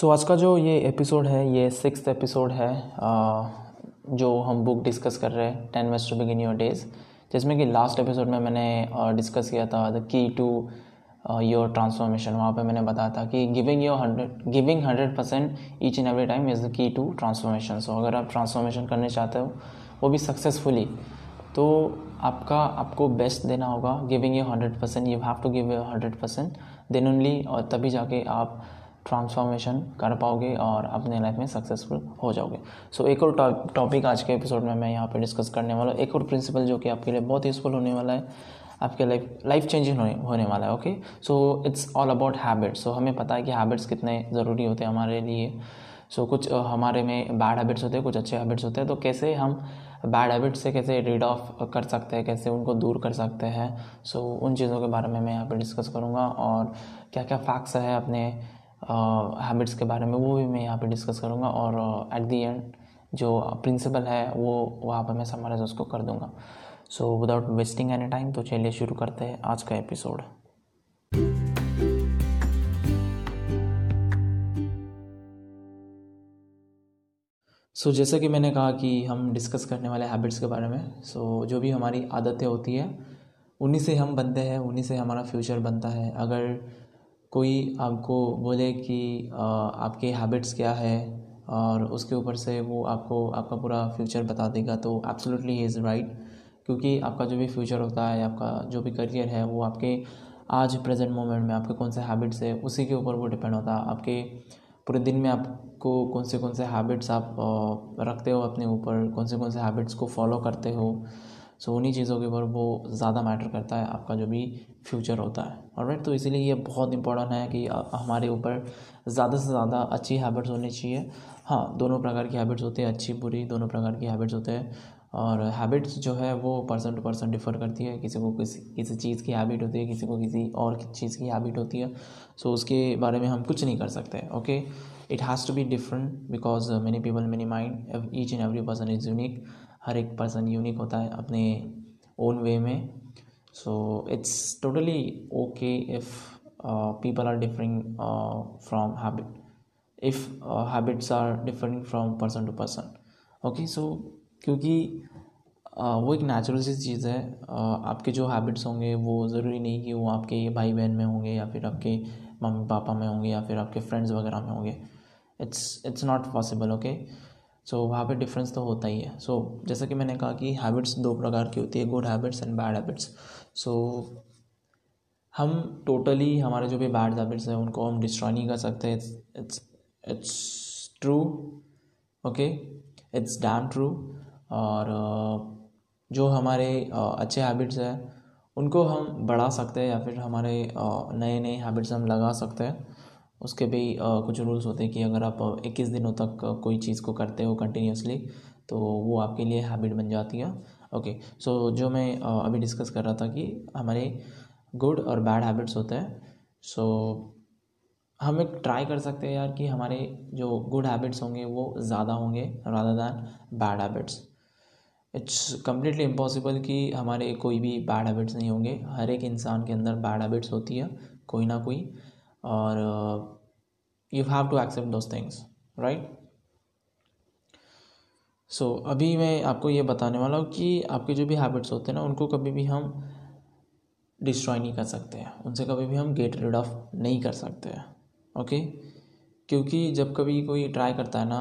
सो so, आज का जो ये एपिसोड है ये सिक्स एपिसोड है आ, जो हम बुक डिस्कस कर रहे हैं ten waste to begin your days जिसमें कि लास्ट एपिसोड में मैंने डिस्कस किया था the key to your transformation वहाँ पे मैंने बताया था कि giving your hundred giving hundred percent each and every time is the key to transformation so अगर आप ट्रांसफॉर्मेशन करने चाहते हो वो भी सक्सेसफुली तो आपका आपको बेस्ट देना होगा giving you hundred percent you have to give you hundred percent then only और तभी जाके आप ट्रांसफॉर्मेशन कर पाओगे और अपने लाइफ में सक्सेसफुल हो जाओगे। सो so, एक और टॉपिक आज के एपिसोड में मैं यहाँ पे डिस्कस करने वाला हूँ। एक और प्रिंसिपल जो कि आपके लिए बहुत यूज़फुल होने वाला है आपके लाइफ लाइफ चेंजिंग होने होने वाला है okay so it's all about habits so हमें पता है कि हैबिट्स कितने ज़रूरी होते हैं हमारे लिए। सो so, कुछ हमारे में बैड हैबिट्स होते हैं कुछ अच्छे हैबिट्स होते हैं। तो कैसे हम बैड हैबिट्स से कैसे रीड ऑफ़ कर सकते हैं कैसे उनको दूर कर सकते हैं? सो so, उन चीज़ों के बारे में मैं यहाँ पर डिस्कस करूँगा और क्या क्या फैक्ट्स है अपने हैबिट्स के बारे में वो भी मैं यहाँ पे डिस्कस करूँगा और एट दी एंड जो प्रिंसिपल है वो वहाँ पर मैं समराइज उसको कर दूँगा। So without wasting any time तो चलिए शुरू करते हैं आज का एपिसोड सो so, जैसे कि मैंने कहा कि हम डिस्कस करने वाले हैबिट्स के बारे में सो so, जो भी हमारी आदतें होती है उन्हीं से हम बनते हैं उन्हीं से हमारा फ्यूचर बनता है। अगर कोई आपको बोले कि आपके हैबिट्स क्या है और उसके ऊपर से वो आपको, आपका पूरा फ्यूचर बता देगा तो एब्सोल्युटली ही इज़ राइट क्योंकि आपका जो भी फ्यूचर होता है, आपका जो भी करियर है, वो आपके आज प्रेजेंट मोमेंट में आपके कौन से हैबिट्स है, उसी के ऊपर वो डिपेंड होता है। आपके पूरे दिन में आपको कौन से कौन से हैबिट्स आप रखते हो अपने ऊपर, कौन से कौन से हैबिट्स को फॉलो करते हो सो उन्हीं चीज़ों के ऊपर वो ज़्यादा मैटर करता है आपका जो भी फ्यूचर होता है। और राइट तो इसीलिए ये बहुत इंपॉर्टेंट है कि हमारे ऊपर ज़्यादा से ज़्यादा अच्छी हैबिट्स होनी चाहिए। हाँ दोनों प्रकार की हैबिट्स होती है अच्छी बुरी दोनों प्रकार की हैबिट्स होते हैं। और हैबिट्स जो है वो पर्सन टू पर्सन डिफ़र करती है। किसी को किसी किसी चीज़ की हैबिट होती है किसी को किसी और चीज़ की हैबिट होती है। सो so, उसके बारे में हम कुछ नहीं कर सकते okay it has to be different because many people many mind each and every person is unique हर एक पर्सन यूनिक होता है अपने ओन वे में। So it's totally okay if people are differing from habit if habits are differing from person to person okay so क्योंकि uh, वो एक natural सी चीज़ है uh, आपके जो हैबिट्स होंगे वो ज़रूरी नहीं कि वो आपके भाई बहन में होंगे या फिर आपके मम्मी पापा में होंगे या फिर आपके फ्रेंड्स वगैरह में होंगे। It's it's not possible okay so so, वहाँ पे डिफरेंस तो होता ही है। सो so, जैसा कि मैंने कहा कि हैबिट्स दो प्रकार की होती है good habits and bad habits so हम टोटली हमारे जो भी बैड हैबिट्स हैं उनको हम डिस्ट्रॉय नहीं कर सकते। It's it's true okay it's damn true और जो हमारे अच्छे हैबिट्स हैं उनको हम बढ़ा सकते हैं या फिर हमारे नए नए हैबिट्स हम लगा सकते हैं। उसके भी कुछ रूल्स होते हैं कि अगर आप इक्कीस दिनों तक कोई चीज़ को करते हो कंटिन्यूसली तो वो आपके लिए हैबिट बन जाती है। ओके सो जो मैं अभी डिस्कस कर रहा था कि हमारे गुड और बैड हैबिट्स होते हैं सो हम एक ट्राई कर सकते हैं यार कि हमारे जो गुड हैबिट्स होंगे वो ज़्यादा होंगे rather than bad habits it's completely impossible कि हमारे कोई भी बैड हैबिट्स नहीं होंगे। हर एक इंसान के अंदर बैड हैबिट्स होती है, कोई ना कोई। और you have to accept those things right so अभी मैं आपको ये बताने वाला हूँ कि आपके जो भी हैबिट्स होते हैं ना उनको कभी भी हम डिस्ट्रॉय नहीं कर सकते हैं। उनसे कभी भी हम गेट रेड ऑफ़ नहीं कर सकते हैं ओके क्योंकि जब कभी कोई ट्राई करता है ना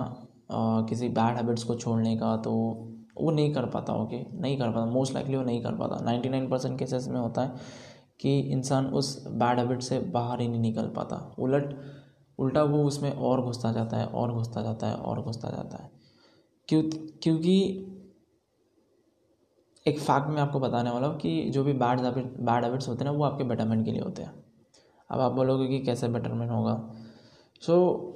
आ, किसी बैड हैबिट्स को छोड़ने का तो वो नहीं कर पाता ओके नहीं कर पाता मोस्ट लाइकली वो नहीं कर पाता। नाइन्टी नाइन परसेंट केसेस में होता है। कि इंसान उस बैड हैबिट से बाहर ही नहीं निकल पाता। उलट, उल्टा वो उसमें और घुसता जाता है, और घुसता जाता है, और घुसता जाता है। क्यों, क्योंकि एक फैक्ट मैं आपको बताने वाला हूँ कि जो भी बैड हैबिट बैड हैबिट्स होते हैं ना, वो आपके बेटरमेंट के लिए होते हैं। अब आप बोलोगे कि कैसे बेटरमेंट होगा? So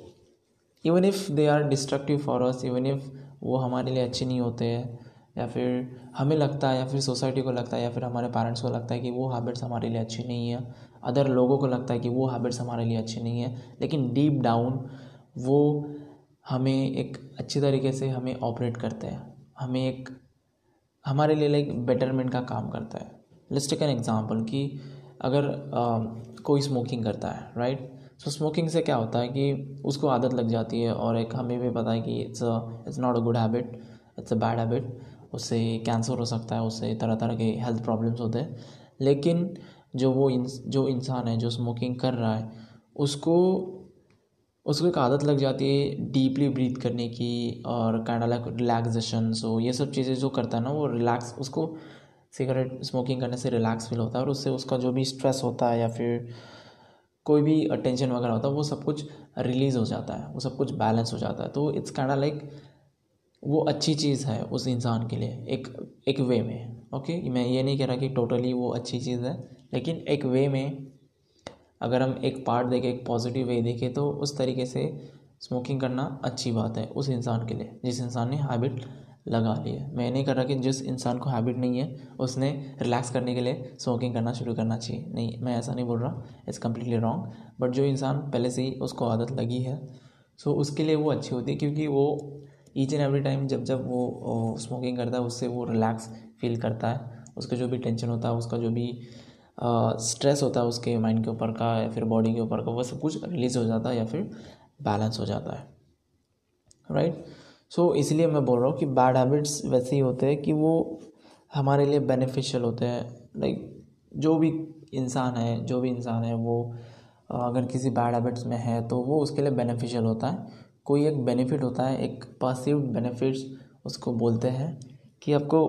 even if they are destructive for us even if वो हमारे लिए अच्छे नहीं होते हैं या फिर हमें लगता है या फिर सोसाइटी को लगता है या फिर हमारे पेरेंट्स को लगता है कि वो हैबिट्स हमारे लिए अच्छी नहीं है। अदर लोगों को लगता है कि वो हैबिट्स हमारे लिए अच्छी नहीं है। लेकिन डीप डाउन वो हमें एक अच्छी तरीके से हमें ऑपरेट करते हैं। हमें एक हमारे लिए लाइक बेटरमेंट का काम करता है। लेट्स टेक एन एग्जांपल कि अगर आ, कोई स्मोकिंग करता है राइट सो स्मोकिंग से क्या होता है कि उसको आदत लग जाती है और एक हमें भी पता है कि it's it's not a good habit it's a bad habit उससे कैंसर हो सकता है उससे तरह तरह के हेल्थ प्रॉब्लम्स होते हैं। लेकिन जो वो इंस, जो इंसान है जो स्मोकिंग कर रहा है उसको उसको एक आदत लग जाती है डीपली ब्रीथ करने की और काइंड लाइक रिलैक्सेशन सो ये सब चीज़ें जो करता है ना वो रिलैक्स उसको सिगरेट स्मोकिंग करने से रिलैक्स फील होता है और उससे उसका जो भी स्ट्रेस होता है या फिर कोई भी टेंशन वगैरह होता है वो सब कुछ रिलीज़ हो जाता है वो सब कुछ बैलेंस हो जाता है। तो इट्स काइंड लाइक वो अच्छी चीज़ है उस इंसान के लिए, एक एक वे में ओके मैं ये नहीं कह रहा कि टोटली वो अच्छी चीज़ है, लेकिन एक वे में अगर हम एक पार्ट देखें, एक पॉजिटिव वे देखें तो उस तरीके से स्मोकिंग करना अच्छी बात है उस इंसान के लिए, जिस इंसान ने हैबिट लगा ली है। मैं नहीं कर रहा कि जिस इंसान को हैबिट नहीं है, उसने रिलैक्स करने के लिए स्मोकिंग करना शुरू करना चाहिए। नहीं, मैं ऐसा नहीं बोल रहा इट्स कम्प्लीटली रॉन्ग बट जो इंसान पहले से ही उसको आदत लगी है सो उसके लिए वो अच्छी होती है, क्योंकि वो ईच एंड एवरी टाइम जब जब वो स्मोकिंग करता है उससे वो रिलैक्स फील करता है। उसका जो भी टेंशन होता है उसका जो भी स्ट्रेस होता है उसके माइंड के ऊपर का या फिर बॉडी के ऊपर का वो सब कुछ रिलीज़ हो जाता है या फिर बैलेंस हो जाता है। Right right? सो so, इसलिए मैं बोल रहा हूँ कि बैड हैबिट्स वैसे ही होते हैं कि वो हमारे लिए बेनिफिशियल होते हैं। लाइक जो भी इंसान है जो भी इंसान है वो अगर किसी बैड हैबिट्स में है तो वो उसके लिए बेनिफिशियल होता है। कोई एक बेनिफिट होता है एक पॉसिव बेनिफिट्स उसको बोलते हैं कि आपको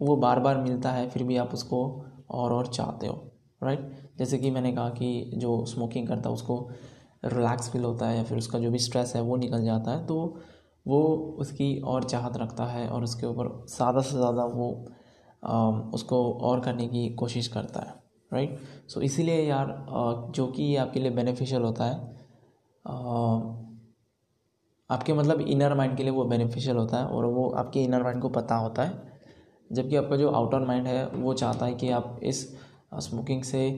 वो बार बार मिलता है फिर भी आप उसको और और चाहते हो राइट जैसे कि मैंने कहा कि जो स्मोकिंग करता है उसको रिलैक्स फील होता है या फिर उसका जो भी स्ट्रेस है वो निकल जाता है तो वो उसकी और चाहत रखता है और उसके ऊपर ज़्यादा से ज़्यादा वो आ, उसको और करने की कोशिश करता है राइट सो so, इसीलिए यार जो कि आपके लिए बेनिफिशियल होता है आपके मतलब इनर माइंड के लिए वो बेनिफिशियल होता है और वो आपके इनर माइंड को पता होता है। जबकि आपका जो आउटर माइंड है, वो चाहता है कि आप इस स्मोकिंग से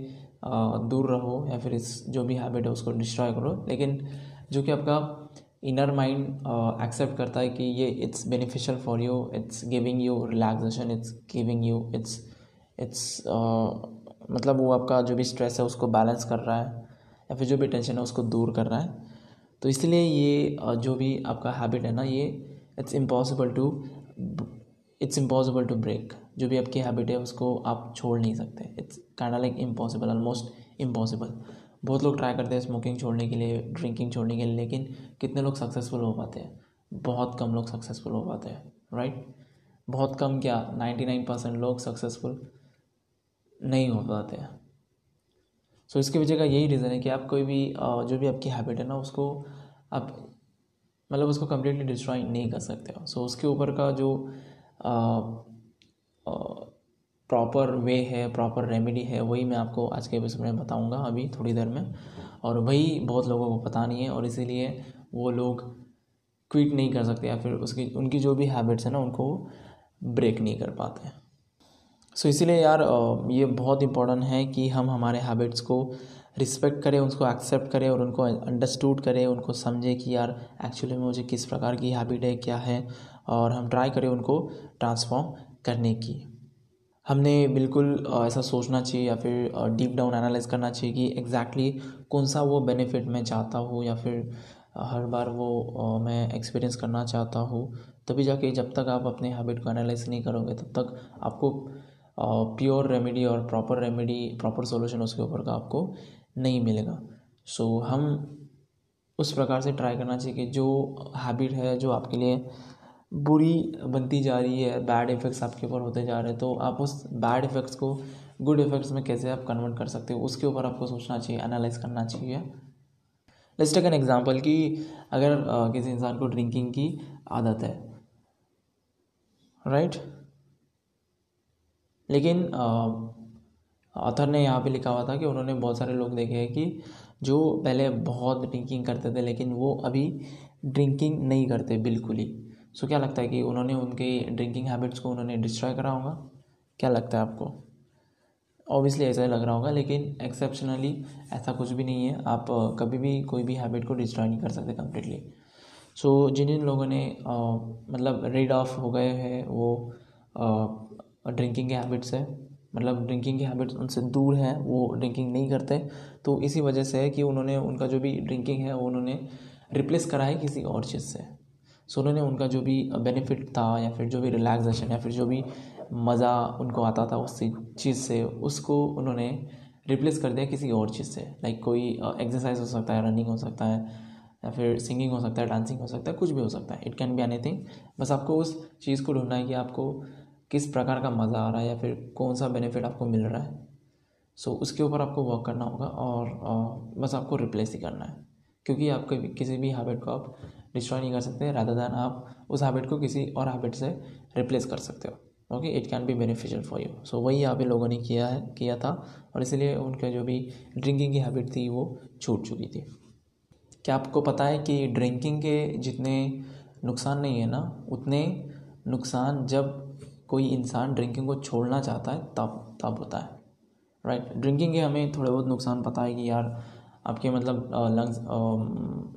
दूर रहो या फिर इस जो भी हैबिट है उसको डिस्ट्रॉय करो। लेकिन जो कि आपका इनर माइंड एक्सेप्ट करता है कि ये it's beneficial for you it's giving you relaxation it's giving you it's it's मतलब वो आपका जो भी स्ट्रेस है उसको बैलेंस कर रहा है या फिर जो भी टेंशन है उसको दूर कर रहा है। तो इसलिए ये जो भी आपका हैबिट है ना, ये it's impossible to it's impossible to break जो भी आपकी हैबिट है, उसको आप छोड़ नहीं सकते. It's kind like impossible almost impossible बहुत लोग ट्राई करते हैं स्मोकिंग छोड़ने के लिए ड्रिंकिंग छोड़ने के लिए, लेकिन कितने लोग सक्सेसफुल हो पाते हैं? बहुत कम लोग सक्सेसफुल हो पाते हैं राइट बहुत कम क्या? नाइन्टी नाइन परसेंट लोग सक्सेसफुल नहीं हो पाते हैं. सो इसके वजह का यही रीज़न है कि आप कोई भी जो भी आपकी हैबिट है ना, उसको आप मतलब उसको कम्प्लीटली डिस्ट्रॉय नहीं कर सकते हो। सो उसके ऊपर का जो प्रॉपर वे है प्रॉपर रेमेडी है, वही मैं आपको आज के एपिसोड में बताऊँगा अभी थोड़ी देर में। और वही बहुत लोगों को पता नहीं है और इसीलिए वो लोग क्विट नहीं कर सकते या फिर उसकी, उनकी जो भी हैबिट्स हैं ना, उनको ब्रेक नहीं कर पाते सो इसीलिए यार ये बहुत इंपॉर्टेंट है कि हम हमारे हैबिट्स को रिस्पेक्ट करें उसको एक्सेप्ट करें और उनको अंडरस्टूड करें, उनको समझें कि यार एक्चुअली में मुझे किस प्रकार की हैबिट है, क्या है, और हम ट्राई करें उनको ट्रांसफॉर्म करने की। हमने बिल्कुल ऐसा सोचना चाहिए या फिर डीप डाउन एनालाइज करना चाहिए कि एग्जैक्टली exactly कौन सा वो बेनिफिट मैं चाहता हूँ या फिर हर बार वो मैं एक्सपीरियंस करना चाहता हूँ। तभी जाके जब तक आप अपने हैबिट को एनालाइज नहीं करोगे, तब तक आपको प्योर रेमेडी और प्रॉपर रेमेडी प्रॉपर सॉल्यूशन उसके ऊपर का आपको नहीं मिलेगा। सो so, हम उस प्रकार से ट्राई करना चाहिए कि जो हैबिट है जो आपके लिए बुरी बनती जा रही है बैड इफ़ेक्ट्स आपके ऊपर होते जा रहे हैं तो आप उस बैड इफ़ेक्ट्स को गुड इफ़ेक्ट्स में कैसे आप कन्वर्ट कर सकते हो उसके ऊपर आपको सोचना चाहिए एनालाइज करना चाहिए। लेट्स टेक एन एग्जांपल कि अगर किसी इंसान को ड्रिंकिंग की आदत है राइट लेकिन ऑथर ने यहाँ पे लिखा हुआ था कि उन्होंने बहुत सारे लोग देखे हैं कि जो पहले बहुत ड्रिंकिंग करते थे लेकिन वो अभी ड्रिंकिंग नहीं करते बिल्कुल ही। सो क्या लगता है कि उन्होंने उनके ड्रिंकिंग हैबिट्स को उन्होंने डिस्ट्रॉय करा होगा? क्या लगता है आपको? ऑब्वियसली ऐसा ही लग रहा होगा लेकिन एक्सेप्शनली ऐसा कुछ भी नहीं है। आप कभी भी कोई भी हैबिट को डिस्ट्रॉय नहीं कर सकते कम्प्लीटली सो so, जिन जिन लोगों ने आ, मतलब रीड ऑफ़ हो गए हैं वो ड्रिंकिंग के हैबिट्स है मतलब ड्रिंकिंग की हैबिट्स उनसे दूर हैं, वो ड्रिंकिंग नहीं करते। तो इसी वजह से है कि उन्होंने, उनका जो भी ड्रिंकिंग है, वो उन्होंने रिप्लेस करा है किसी और चीज़ से। सो उन्होंने उनका जो भी बेनिफिट था या फिर जो भी रिलैक्सेशन या फिर जो भी मज़ा उनको आता था उस चीज़ से, उसको उन्होंने रिप्लेस कर दिया किसी और चीज़ से। लाइक कोई एक्सरसाइज हो सकता है रनिंग हो सकता है, या फिर सिंगिंग हो सकता है डांसिंग हो सकता है, कुछ भी हो सकता है। इट कैन बी एनीथिंग बस आपको उस चीज़ को ढूंढना है कि आपको किस प्रकार का मज़ा आ रहा है या फिर कौन सा बेनिफिट आपको मिल रहा है। सो so, उसके ऊपर आपको वर्क करना होगा और आ, बस आपको रिप्लेस ही करना है। क्योंकि आप कभी किसी भी हैबिट को आप डिस्ट्रॉय नहीं कर सकते रादर दैन आप उस हैबिट को किसी और हैबिट से रिप्लेस कर सकते हो। Okay it can be beneficial for you so वही यहाँ पे लोगों ने किया है किया था और इसलिए उनके जो भी ड्रिंकिंग की हैबिट थी वो छूट चुकी थी। क्या आपको पता है कि ड्रिंकिंग के जितने नुकसान नहीं है ना उतने नुकसान जब कोई इंसान ड्रिंकिंग को छोड़ना चाहता है, तब तब होता है। Right right? ड्रिंकिंग के हमें थोड़े बहुत नुकसान पता है कि यार, आपके मतलब लंग्स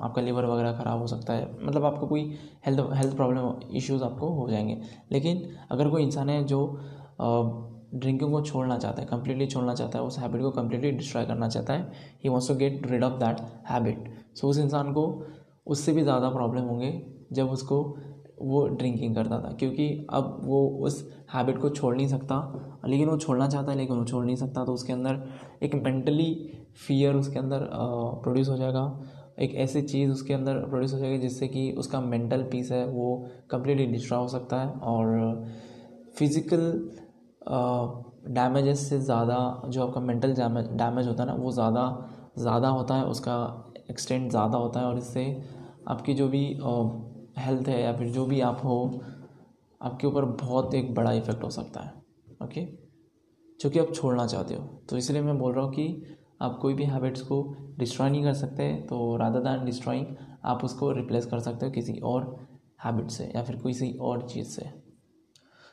आपका लीवर वगैरह ख़राब हो सकता है। मतलब आपको कोई हेल्थ हेल्थ प्रॉब्लम इश्यूज़ आपको हो जाएँगे। लेकिन अगर कोई इंसान है जो ड्रिंकिंग को छोड़ना चाहता है कम्प्लीटली छोड़ना चाहता है, उस हैबिट को कम्प्लीटली डिस्ट्रॉय करना चाहता है he wants to get rid of that habit so उस इंसान को उससे भी ज़्यादा प्रॉब्लम होंगे जब उसको वो ड्रिंकिंग करता था, क्योंकि अब वो उस हैबिट को छोड़ नहीं सकता। लेकिन वो छोड़ना चाहता है, लेकिन वो छोड़ नहीं सकता तो उसके अंदर एक मेंटली फियर उसके अंदर प्रोड्यूस हो जाएगा। एक ऐसी चीज़ उसके अंदर प्रोड्यूस हो जाएगी जिससे कि उसका मेंटल पीस है, वो कम्प्लीटली डिस्ट्रॉ हो सकता है। और फ़िज़िकल डैमेजेस से ज़्यादा जो आपका मेंटल डैमेज होता है ना, वो ज़्यादा ज़्यादा होता है, उसका एक्सटेंट ज़्यादा होता है। और इससे आपकी जो भी हेल्थ है या फिर जो भी आप हो आपके ऊपर बहुत एक बड़ा इफ़ेक्ट हो सकता है ओके जो कि आप छोड़ना चाहते हो। तो इसलिए मैं बोल रहा हूँ कि आप कोई भी हैबिट्स को डिस्ट्रॉय नहीं कर सकते तो राधा दैन डिस्ट्रॉइंग आप उसको रिप्लेस कर सकते हो किसी और हैबिट से या फिर किसी और चीज़ से।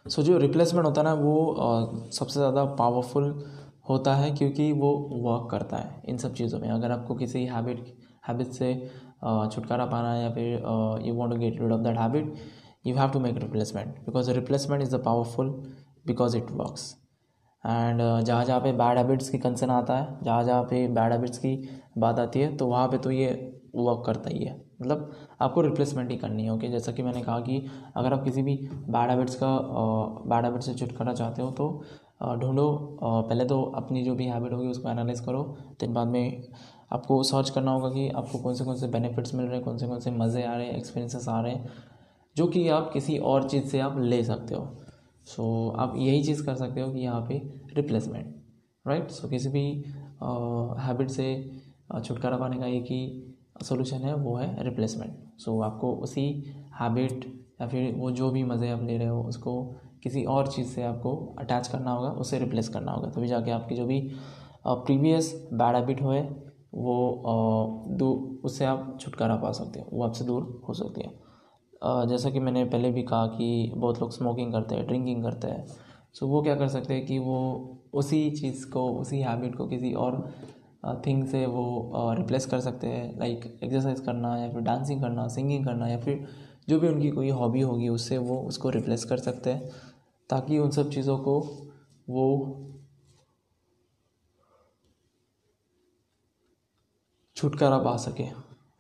सो so, जो रिप्लेसमेंट होता है ना वो आ, सबसे ज़्यादा पावरफुल होता है क्योंकि वो वर्क करता है इन सब चीज़ों में। अगर आपको किसी हैबिट हैबिट से छुटकारा पाना या फिर you want to get rid of that habit you have to make replacement because replacement is the powerful because it works and जहाँ जहाँ पे बैड हैबिट्स की कंसर्न आता है, जहाँ जहाँ पे बैड हैबिट्स की बात आती है तो वहाँ पे तो ये वर्क करता ही है। मतलब आपको रिप्लेसमेंट ही करनी है ओके जैसा कि मैंने कहा कि अगर आप किसी भी बैड हैबिट्स का बैड हैबिट से छुटकारा चाहते हो तो ढूंढो पहले तो अपनी जो भी हैबिट होगी उसको एनालाइज करो दिन बाद में आपको सर्च करना होगा कि आपको कौन से कौन से बेनिफिट्स मिल रहे हैं कौन से कौन से मज़े आ रहे हैं एक्सपीरियंसेस आ रहे हैं जो कि आप किसी और चीज़ से आप ले सकते हो। सो so, आप यही चीज़ कर सकते हो कि यहाँ पे रिप्लेसमेंट राइट सो किसी भी हैबिट से छुटकारा पाने का एक ही सोल्यूशन है वो है रिप्लेसमेंट सो so, आपको उसी हैबिट या फिर वो जो भी मज़े आप ले रहे हो उसको किसी और चीज़ से आपको अटैच करना होगा उसे रिप्लेस करना होगा। तभी जाके आपकी जो भी प्रीवियस बैड हैबिट हो वो दूर उससे आप छुटकारा पा सकते हो, वो आपसे दूर हो सकती है। जैसा कि मैंने पहले भी कहा कि बहुत लोग स्मोकिंग करते हैं ड्रिंकिंग करते हैं सो वो क्या कर सकते हैं कि वो उसी चीज़ को, उसी हैबिट को किसी और थिंग से वो रिप्लेस कर सकते हैं लाइक एक्सरसाइज करना या फिर डांसिंग करना सिंगिंग करना या फिर जो भी उनकी कोई हॉबी होगी, उससे वो उसको रिप्लेस कर सकते हैं, ताकि उन सब चीज़ों को वो छुटकारा पा सके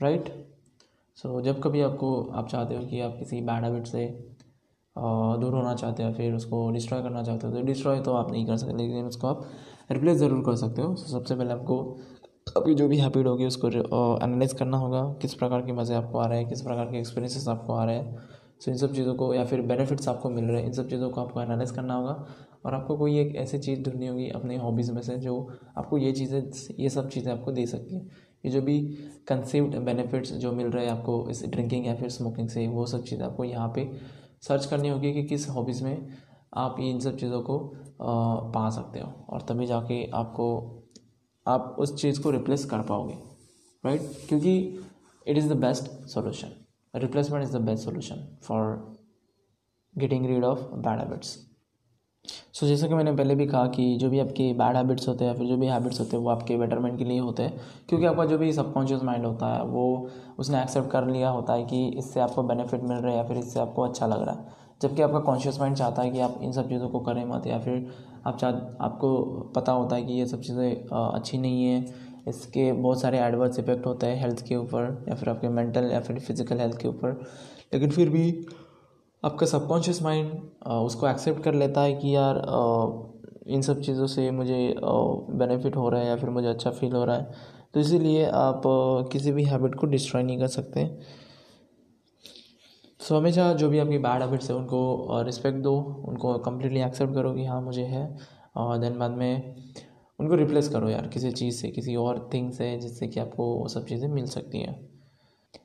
राइट सो so, जब कभी आपको आप चाहते हो कि आप किसी बैड हैबिट से दूर होना चाहते हो फिर उसको डिस्ट्रॉय करना चाहते हो तो डिस्ट्रॉय तो आप नहीं कर सकते लेकिन उसको आप रिप्लेस ज़रूर कर सकते हो। So, सबसे पहले आपको आपकी जो भी हैबिट होगी उसको एनालाइज करना होगा किस प्रकार के मज़े आपको आ रहे हैं किस प्रकार के एक्सपीरियंसेस आपको आ रहे हैं। सो इन सब चीज़ों को या फिर बेनिफिट्स आपको मिल रहे हैं इन सब चीज़ों को आपको एनालाइज करना होगा। और आपको कोई एक ऐसी चीज़ ढूंढनी होगी अपनी हॉबीज़ में से जो आपको ये चीज़ें ये सब चीज़ें आपको दे सकती है। ये जो भी कंसीव्ड बेनिफिट्स जो मिल रहे हैं आपको इस ड्रिंकिंग या फिर स्मोकिंग से, वो सब चीज़ आपको यहाँ पे सर्च करनी होगी कि किस हॉबीज़ में आप इन सब चीज़ों को पा सकते हो और तभी जाके आपको, आप उस चीज़ को रिप्लेस कर पाओगे राइट क्योंकि it is the best solution replacement is the best solution for getting rid of bad habits so जैसा कि मैंने पहले भी कहा कि जो भी आपके बैड हैबिट्स होते हैं फिर जो भी हैबिट्स होते हैं, वो आपके बेटरमेंट के लिए होते हैं। क्योंकि आपका जो भी सबकॉन्शियस माइंड होता है, वो उसने एक्सेप्ट कर लिया होता है कि इससे आपको बेनिफिट मिल रहा है या फिर इससे आपको अच्छा लग रहा है। जबकि आपका कॉन्शियस माइंड चाहता है कि आप इन सब चीज़ों को करें मत या फिर आप चाह, आपको पता होता है कि ये सब चीज़ें अच्छी नहीं है। इसके बहुत सारे एडवर्स इफ़ेक्ट होते हैं हेल्थ के ऊपर या फिर आपके मेंटल या फिर फ़िज़िकल हेल्थ के ऊपर। लेकिन फिर भी आपका सबकॉन्शियस माइंड उसको एक्सेप्ट कर लेता है कि यार इन सब चीज़ों से मुझे बेनिफिट हो रहा है या फिर मुझे अच्छा फील हो रहा है। तो इसीलिए आप किसी भी हैबिट को डिस्ट्रॉय नहीं कर सकते। सो हमेशा जो भी आपकी बैड हैबिट्स है, उनको रिस्पेक्ट दो, उनको कम्प्लीटली एक्सेप्ट करो कि हाँ मुझे है। और देन बाद में उनको रिप्लेस करो यार, किसी चीज़ से, किसी और थिंग से, जिससे कि आपको वो सब चीज़ें मिल सकती हैं।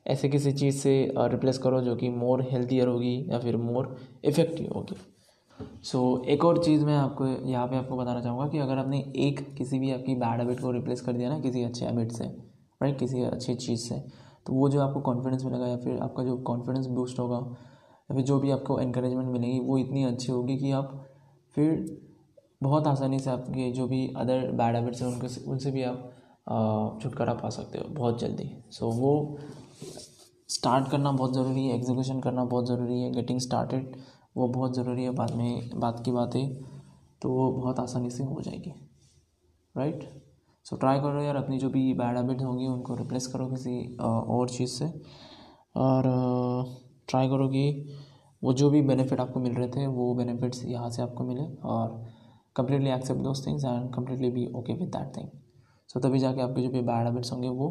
ऐसे किसी चीज़ से रिप्लेस करो जो कि मोर हेल्थियर होगी या फिर मोर इफ़ेक्टिव होगी। सो so, एक और चीज़ मैं आपको यहाँ पे आपको बताना चाहूँगा कि अगर आपने एक किसी भी आपकी बैड हैबिट को रिप्लेस कर दिया ना किसी अच्छे हैबिट से राइट किसी अच्छी चीज़ से तो वो जो आपको कॉन्फिडेंस मिलेगा या फिर आपका जो कॉन्फिडेंस बूस्ट होगा या फिर जो भी आपको इंकरेजमेंट मिलेगी वो इतनी अच्छी होगी कि आप फिर बहुत आसानी से आपके जो भी अदर बैड हैबिट्स हैं उनके उनसे भी आप छुटकारा पा सकते हो बहुत जल्दी। सो so, वो स्टार्ट करना बहुत ज़रूरी है एग्जीक्यूशन करना बहुत ज़रूरी है गेटिंग स्टार्टेड वो बहुत ज़रूरी है बाद में बात की बात तो वो बहुत आसानी से हो जाएगी। राइट सो ट्राई करो यार अपनी जो भी बैड हैबिट होंगी उनको रिप्लेस करो किसी और चीज़ से। और ट्राई करो कि वो जो भी बेनिफिट आपको मिल रहे थे, वो बेनिफिट्स यहाँ से आपको मिले और completely accept those things and completely be okay with that thing so तभी जाके आपके जो भी बैड हैबिट्स होंगे वो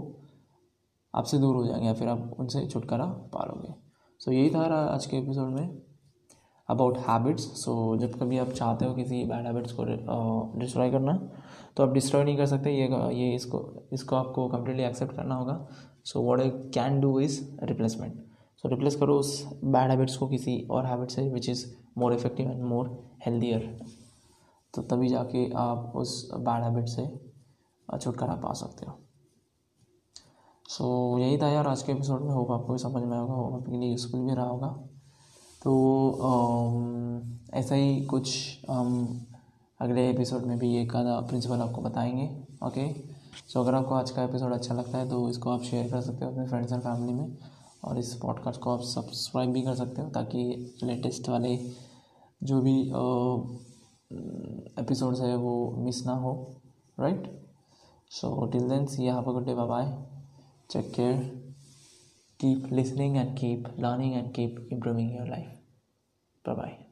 आपसे दूर हो जाएँगे या फिर आप उनसे छुटकारा पा लोगे सो यही था आज के एपिसोड में अबाउट हैबिट्स सो जब कभी आप चाहते हो किसी बैड हैबिट्स को डिस्ट्रॉय करना तो आप डिस्ट्रॉय नहीं कर सकते। ये ये इसको इसको आपको कम्प्लीटली एक्सेप्ट करना होगा। So what I can do is replacement so replace करो उस बैड हैबिट्स को किसी और हैबिट से which is more effective and more healthier तो तभी जाके आप उस बैड हैबिट से छुटकारा पा सकते हो। सो so, यही था यार आज के एपिसोड में। होप आपको भी समझ में आएगा होप आपके लिए यूज़फुल भी रहा होगा। तो ऐसा ही कुछ हम अगले एपिसोड में भी एक आधा प्रिंसिपल आपको बताएँगे ओके सो अगर आपको आज का एपिसोड अच्छा लगता है तो इसको आप शेयर कर सकते हो अपने फ्रेंड्स एंड फैमिली में। और इस पॉडकास्ट को आप सब्सक्राइब भी कर सकते हो ताकि लेटेस्ट वाले जो भी एपिसोड्स है वो मिस ना हो right so till then see have a good day bye Take care. Keep listening and keep learning and keep improving your life. Bye bye.